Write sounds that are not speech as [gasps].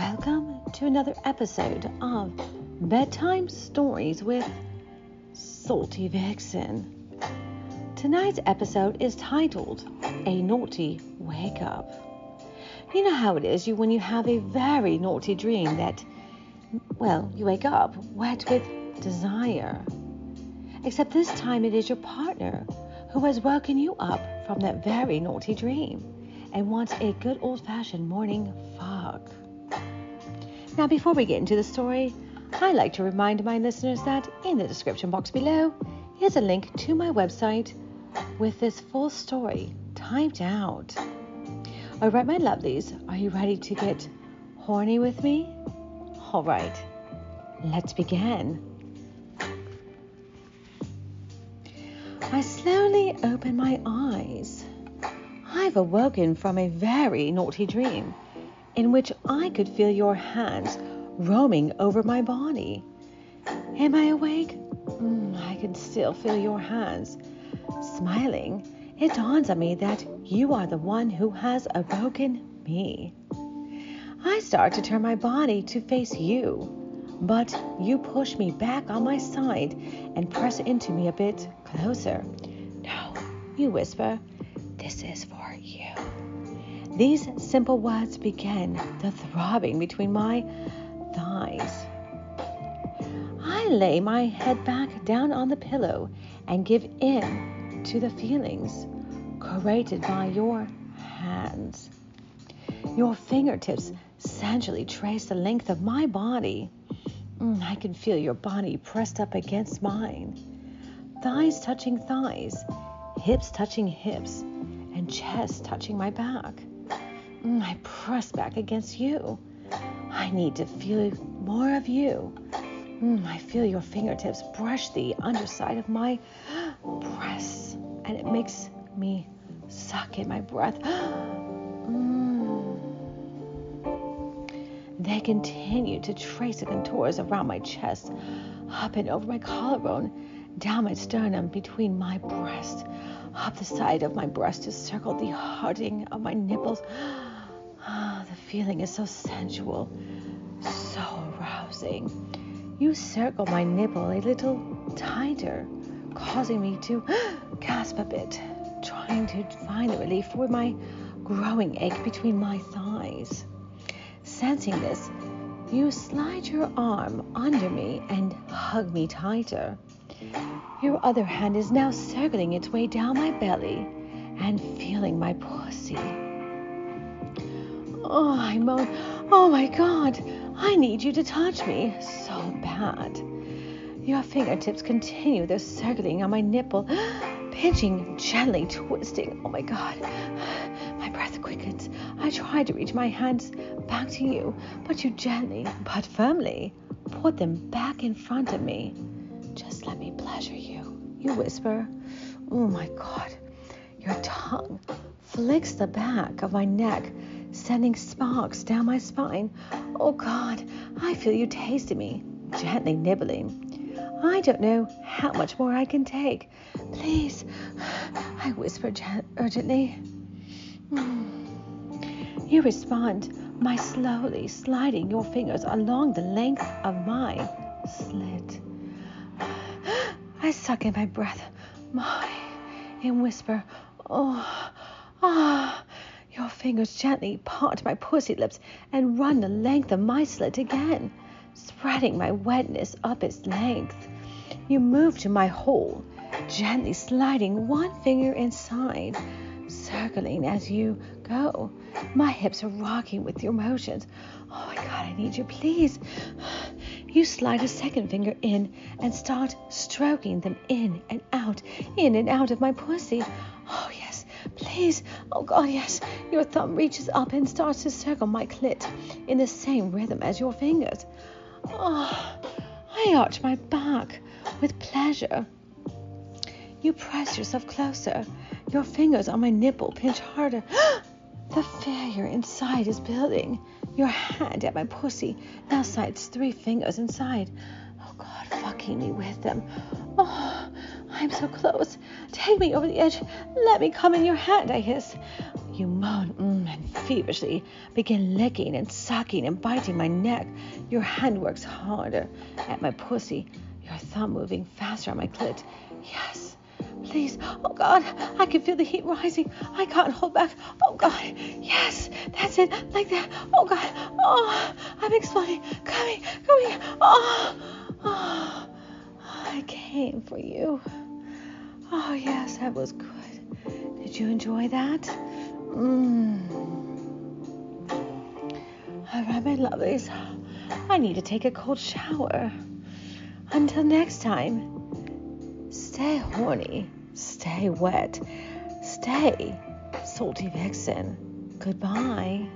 Welcome to another episode of Bedtime Stories with Salty Vixen. Tonight's episode is titled A Naughty Wake Up. You know how it is you when you have a very naughty dream that, well, you wake up wet with desire. Except this time it is your partner who has woken you up from that very naughty dream and wants a good old fashioned morning fuck. Now, before we get into the story, I'd like to remind my listeners that in the description box below is a link to my website with this full story typed out. All right, my lovelies, are you ready to get horny with me? All right, let's begin. I slowly open my eyes. I've awoken from a very naughty dream in which I could feel your hands roaming over my body. Am I awake? Mm, I can still feel your hands. Smiling, it dawns on me that you are the one who has awoken me. I start to turn my body to face you, but you push me back on my side and press into me a bit closer. No, you whisper, this is for you. These simple words begin the throbbing between my thighs. I lay my head back down on the pillow and give in to the feelings created by your hands. Your fingertips sensually trace the length of my body. Mm, I can feel your body pressed up against mine. Thighs touching thighs, hips touching hips, and chest touching my back. Mm, I press back against you. I need to feel more of you. Mm, I feel your fingertips brush the underside of my breasts, and it makes me suck in my breath. [gasps] Mm. They continue to trace the contours around my chest, up and over my collarbone, down my sternum, between my breasts, up the side of my breast to circle the hearting of my nipples. [gasps] Ah, the feeling is so sensual, so arousing. You circle my nipple a little tighter, causing me to [gasps] gasp a bit, trying to find relief for my growing ache between my thighs. Sensing this, you slide your arm under me and hug me tighter. Your other hand is now circling its way down my belly and feeling my pussy. Oh, I moan. Oh my God, I need you to touch me so bad. Your fingertips continue their circling on my nipple, pinching, gently twisting. Oh my God, my breath quickens. I try to reach my hands back to you, but you gently but firmly put them back in front of me. Just let me pleasure you, you whisper. Oh my God, your tongue flicks the back of my neck sending sparks down my spine. Oh God, I feel you tasting me, gently nibbling. I don't know how much more I can take. Please, I whisper urgently. You respond by slowly sliding your fingers along the length of my slit. I suck in my breath, my, and whisper, Oh, ah. Your fingers gently part my pussy lips and run the length of my slit again, spreading my wetness up its length. You move to my hole, gently sliding one finger inside, circling as you go. My hips are rocking with your motions. Oh my God, I need you, please. You slide a second finger in and start stroking them in and out, in and out of my pussy. Oh, Please, oh God, yes. Your thumb reaches up and starts to circle my clit in the same rhythm as your fingers. Oh, I arch my back with pleasure. You press yourself closer. Your fingers on my nipple pinch harder. [gasps] the failure inside is building. Your hand at my pussy now slides three fingers inside. Oh God, fucking me with them. Oh, I'm so close. Take me over the edge. Let me come in your hand, I hiss. You moan mm, and feverishly begin licking and sucking and biting my neck. Your hand works harder at my pussy, your thumb moving faster on my clit. Yes, please. Oh God, I can feel the heat rising. I can't hold back. Oh God, yes, that's it, like that. Oh God, oh, I'm exploding. Coming, coming. Oh, oh, I came for you. Oh yes, that was good. Did you enjoy that? Mmm. All right, my lovelies. I need to take a cold shower. Until next time, stay horny, stay wet, stay salty vixen. Goodbye.